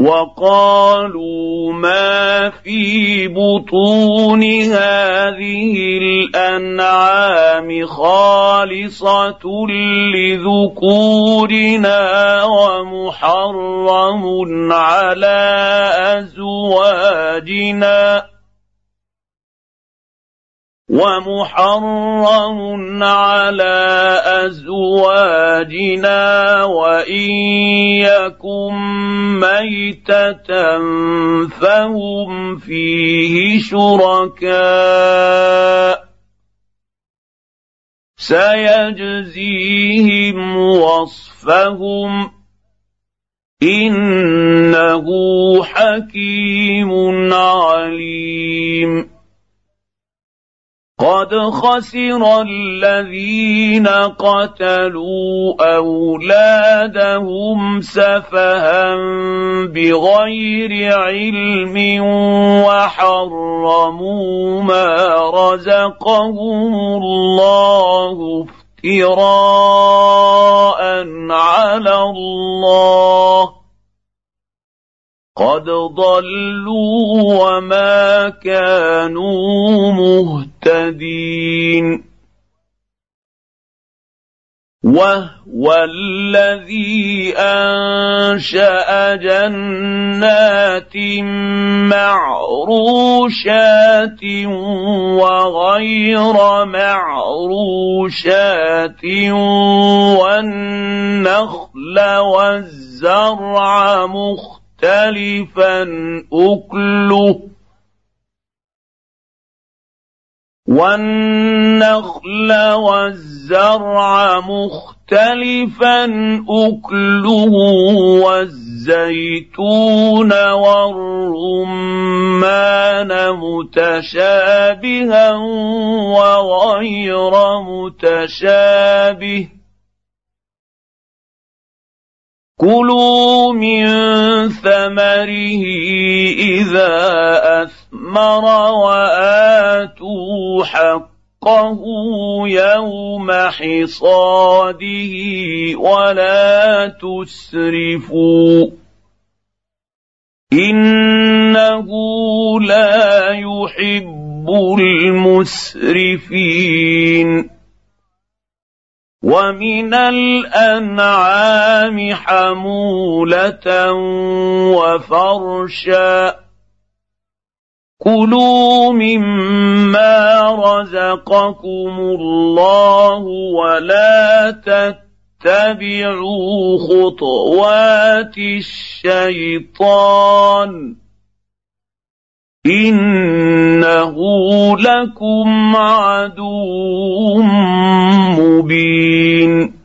وقالوا ما في بطون هذه الأنعام خالصة لذكورنا ومحرم على أزواجنا. ومحرم على أزواجنا وإن يكن ميتة فهم فيه شركاء سيجزيهم وصفهم إنه حكيم عليم قد خسر الذين قتلوا اولادهم سفها بغير علم وحرموا ما رزقهم الله افتراء على الله قد ضلوا وما كانوا مهتدين وهو الذي انشا جنات معروشات وغير معروشات والنخل والزرع مختلف مختلفا أكله. والنخل والزرع مختلفا أكله والزيتون والرمان متشابها وغير متشابه. كلوا من ثمره إذا أثمر وآتوا حقه يوم حصاده ولا تسرفوا إنه لا يحب المسرفين ومن الانعام حموله وفرشا كلوا مما رزقكم الله ولا تتبعوا خطوات الشيطان انه لكم عدو مبين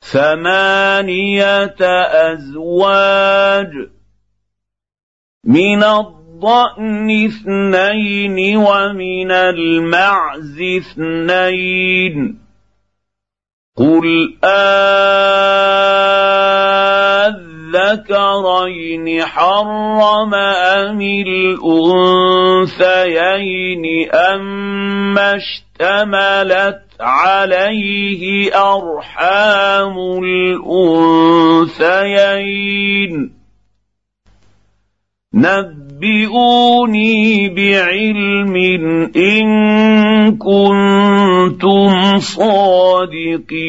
ثمانيه ازواج من الضأن اثنين ومن المعز اثنين قل آه الذكرين حرم أم الأنثيين أما اشتملت عليه أرحام الأنثيين؟ نبئوني بعلم إن كنتم صادقين.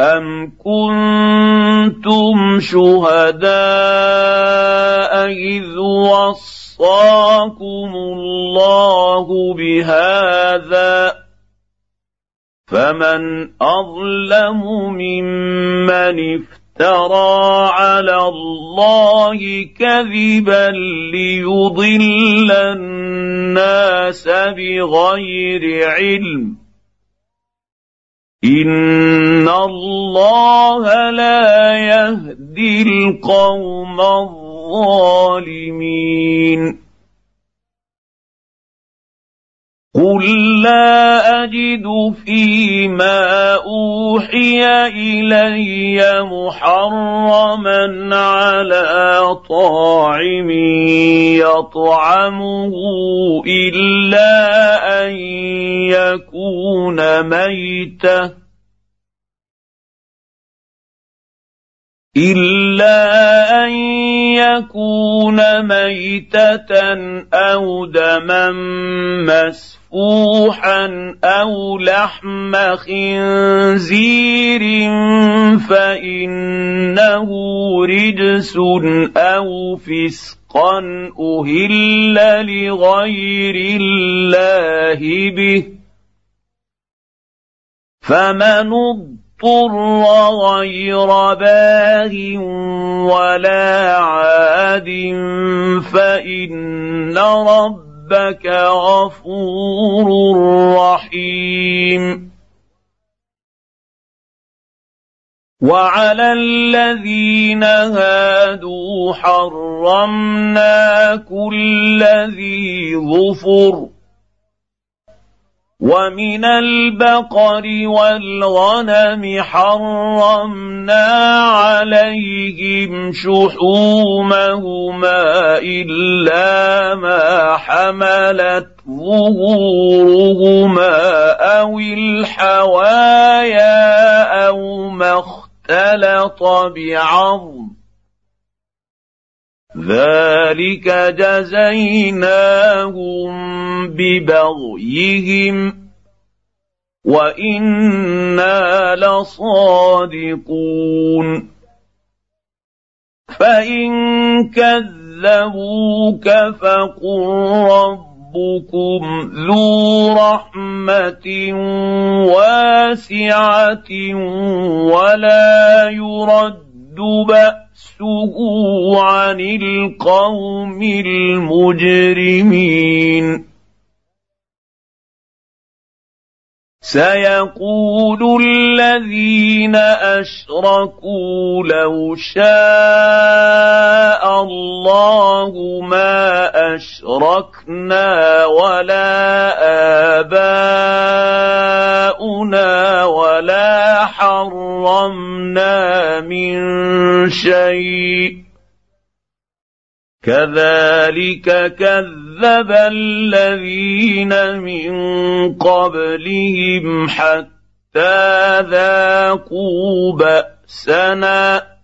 أم كنتم شهداء إذ وصاكم الله بهذا فمن أظلم ممن افترى على الله كذبا ليضل الناس بغير علم ان الله لا يهدي القوم الظالمين قل لا اجد فيما اوحي الي محرما على طاعم يطعمه الا ان يكون ميته الا ان يكون ميته أو دما مسفوحا أو لحم خنزير فانه رجس أو فسق رزقا أهل لغير الله به فمن اضطر غير باغ ولا عاد فإن ربك غفور رحيم. وعلى الذين هادوا حرمنا كل ذي ظفر ومن البقر والغنم حرمنا عليهم شحومهما الا ما حملت ظهورهما أو الحوايا أو ما اختلط بعظم ذلك جزيناهم ببغيهم وأنا لصادقون فان كذبوك فقل ربكم ذو رحمه واسعه ولا يرد بأس باسه عن القوم المجرمين. سيقول الذين أشركوا لو شاء الله ما أشركنا ولا آباؤنا ولا حرمنا من شيء. كذلك كذب الذين من قبلهم حتى ذاقوا بأسنا.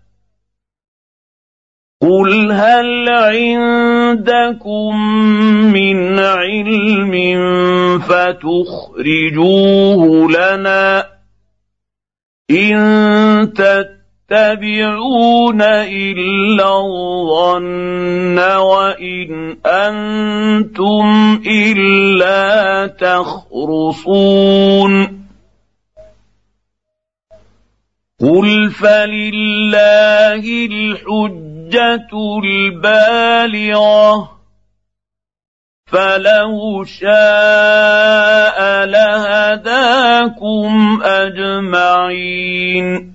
قل هل عندكم من علم فتخرجوه لنا إن تتبعون إلا الظن وإن أنتم إلا تخرصون. قل فلله الحجة البالغة فلو شاء لهداكم أجمعين.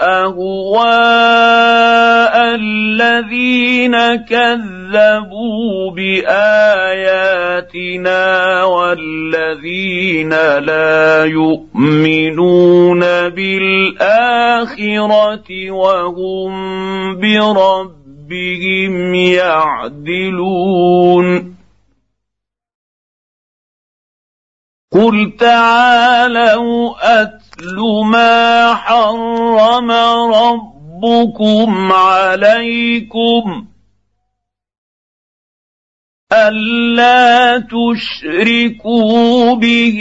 أهواء الذين كذبوا بآياتنا والذين لا يؤمنون بالآخرة وهم بربهم يعدلون. قل تعالوا اتل ما حرم ربكم عليكم الا تشركوا به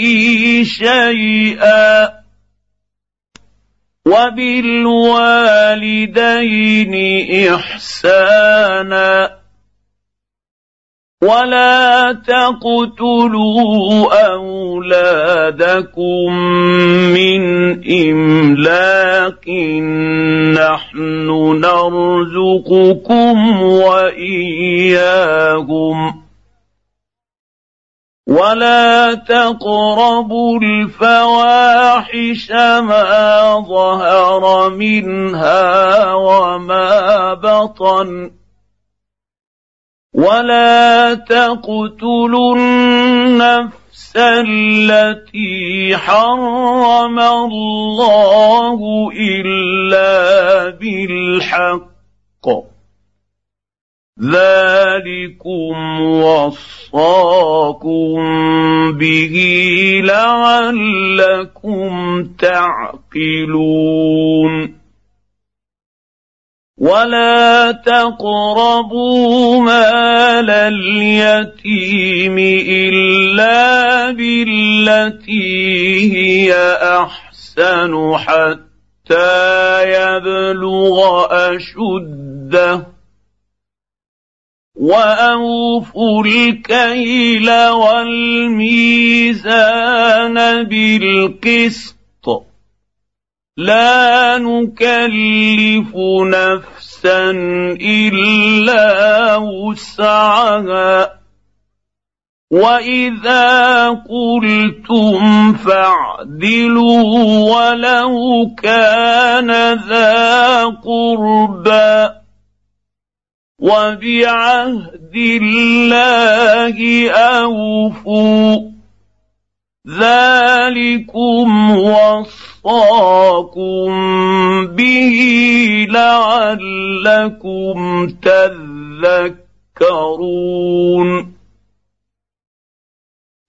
شيئا وبالوالدين احسانا ولا تقتلوا اولادكم من املاق نحن نرزقكم واياهم ولا تقربوا الفواحش ما ظهر منها وما بطن ولا تقتلوا النفس التي حرم الله الا بالحق ذلكم وصاكم به لعلكم تعقلون ولا تقربوا مال اليتيم الا بالتي هي احسن حتى يبلغ اشده واوفوا الكيل والميزان بالقسط لا نكلف نفسا إلا وسعها. وإذا قلتم فاعدلوا ولو كان ذا قربى. وبعهد الله أوفوا. ذلكم وصاكم به لعلكم تذكرون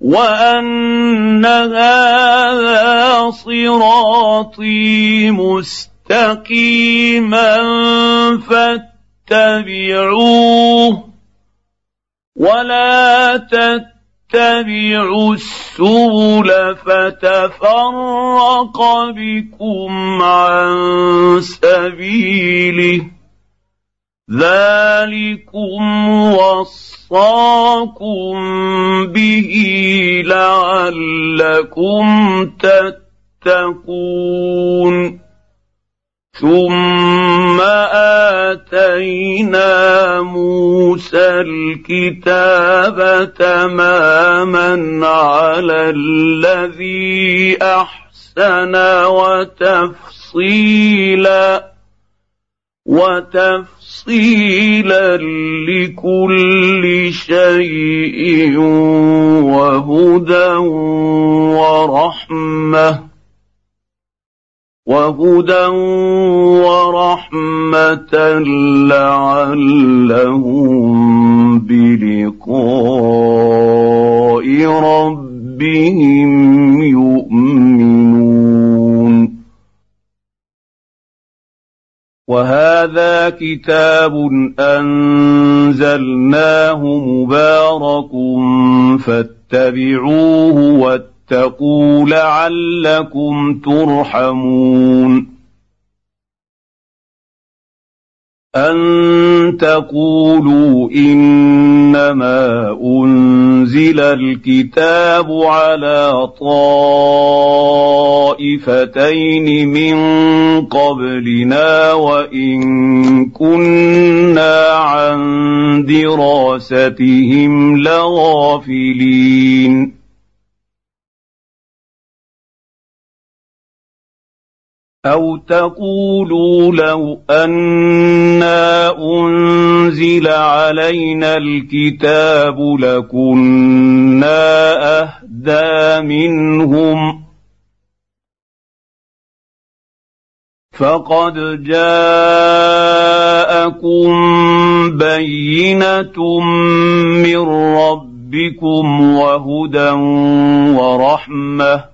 وان هذا صراطي مستقيما فاتبعوه ولا تتبعوا تتبعوا السبل فتفرق بكم عن سبيله. ذلكم وصاكم به لعلكم تتقون. ثم اتينا موسى الكتاب تماما على الذي احسن وتفصيلا وتفصيلا لكل شيء وهدى ورحمه وهدى ورحمة لعلهم بلقاء ربهم يؤمنون. وهذا كتاب أنزلناه مبارك فاتبعوه واتقوا واتقوا لعلكم ترحمون. أن تقولوا إنما أنزل الكتاب على طائفتين من قبلنا وإن كنا عن دراستهم لغافلين. أو تقولوا لو أنا انزل علينا الكتاب لكنا اهدى منهم فقد جاءكم بينه من ربكم وهدى ورحمه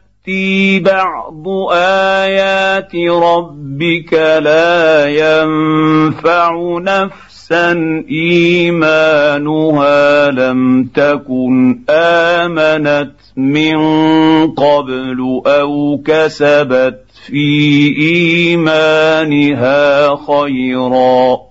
يأتي بعض آيات ربك لا ينفع نفسا إيمانها لم تكن آمنت من قبل أو كسبت في إيمانها خيرا.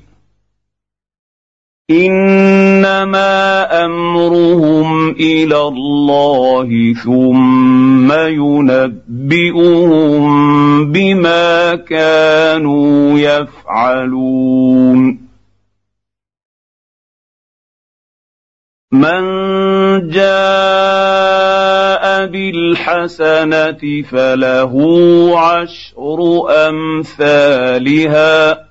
إنما أمرهم إلى الله ثم ينبئهم بما كانوا يفعلون. من جاء بالحسنة فله عشر أمثالها.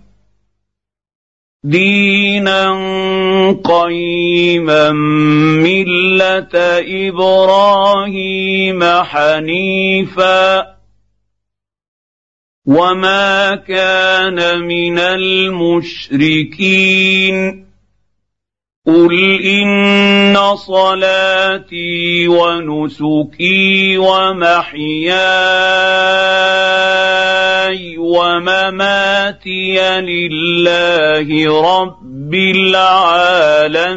دينا قيما ملة إبراهيم حنيفا وما كان من المشركين قل ان صلاتي ونسكي ومحياي ومماتي لله رب العالمين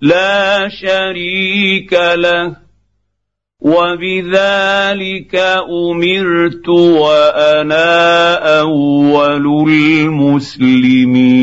لا شريك له وبذلك امرت وأنا اول المسلمين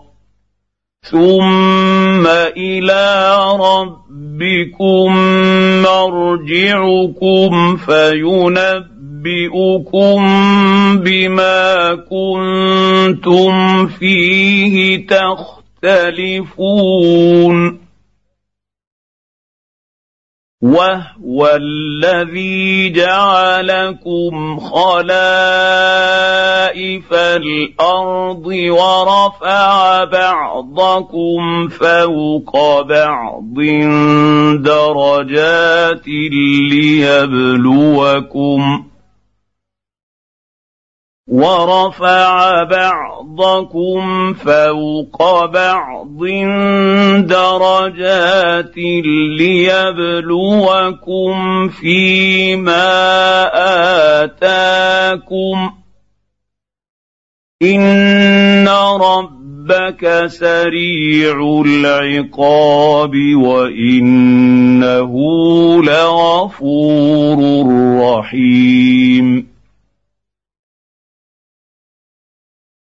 ثم إلى ربكم مرجعكم فينبئكم بما كنتم فيه تختلفون وهو الذي جعلكم خلائف الأرض ورفع بعضكم فوق بعض درجات ليبلوكم ورفع بعضكم فوق بعض درجات ليبلوكم فيما آتاكم. إن ربك سريع العقاب وإنه لغفور رحيم.